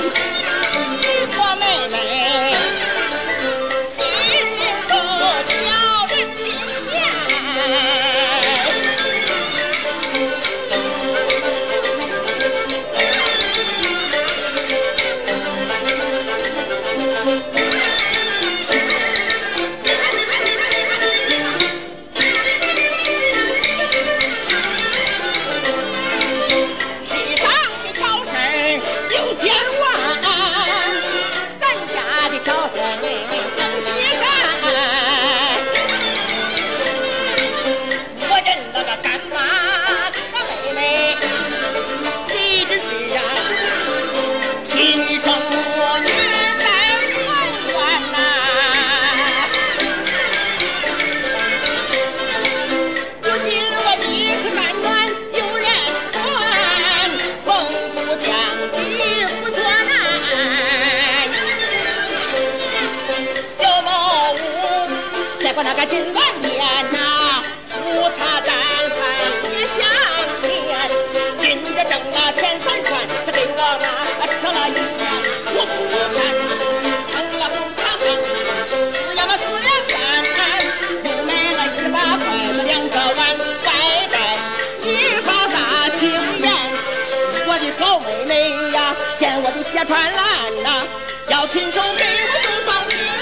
我妹妹心灵手巧人个今晚年呐，无他战犯也相见。今日挣了钱三串，是给我妈吃了一年。我不干，成了红糖，四呀么四两半，又买了一把筷子两个碗，外带一包大青盐。我的好妹妹呀，见我的鞋穿烂呐，要亲手给我送上新鞋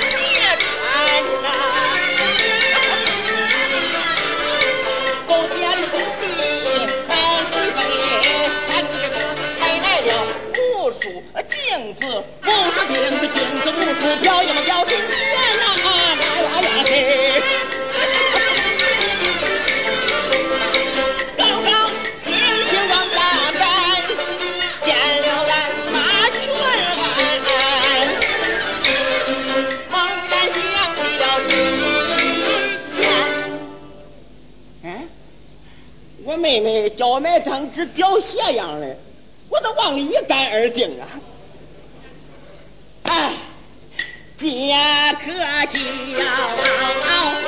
镜子，武术镜子，镜子武术表演表新年呐，来呀嘿！刚刚星星往下赶，见了俺马群安，猛然想起了时间。嗯，我妹妹叫我买张纸裱鞋样的，我都往里一干二净啊！哎，借可叫我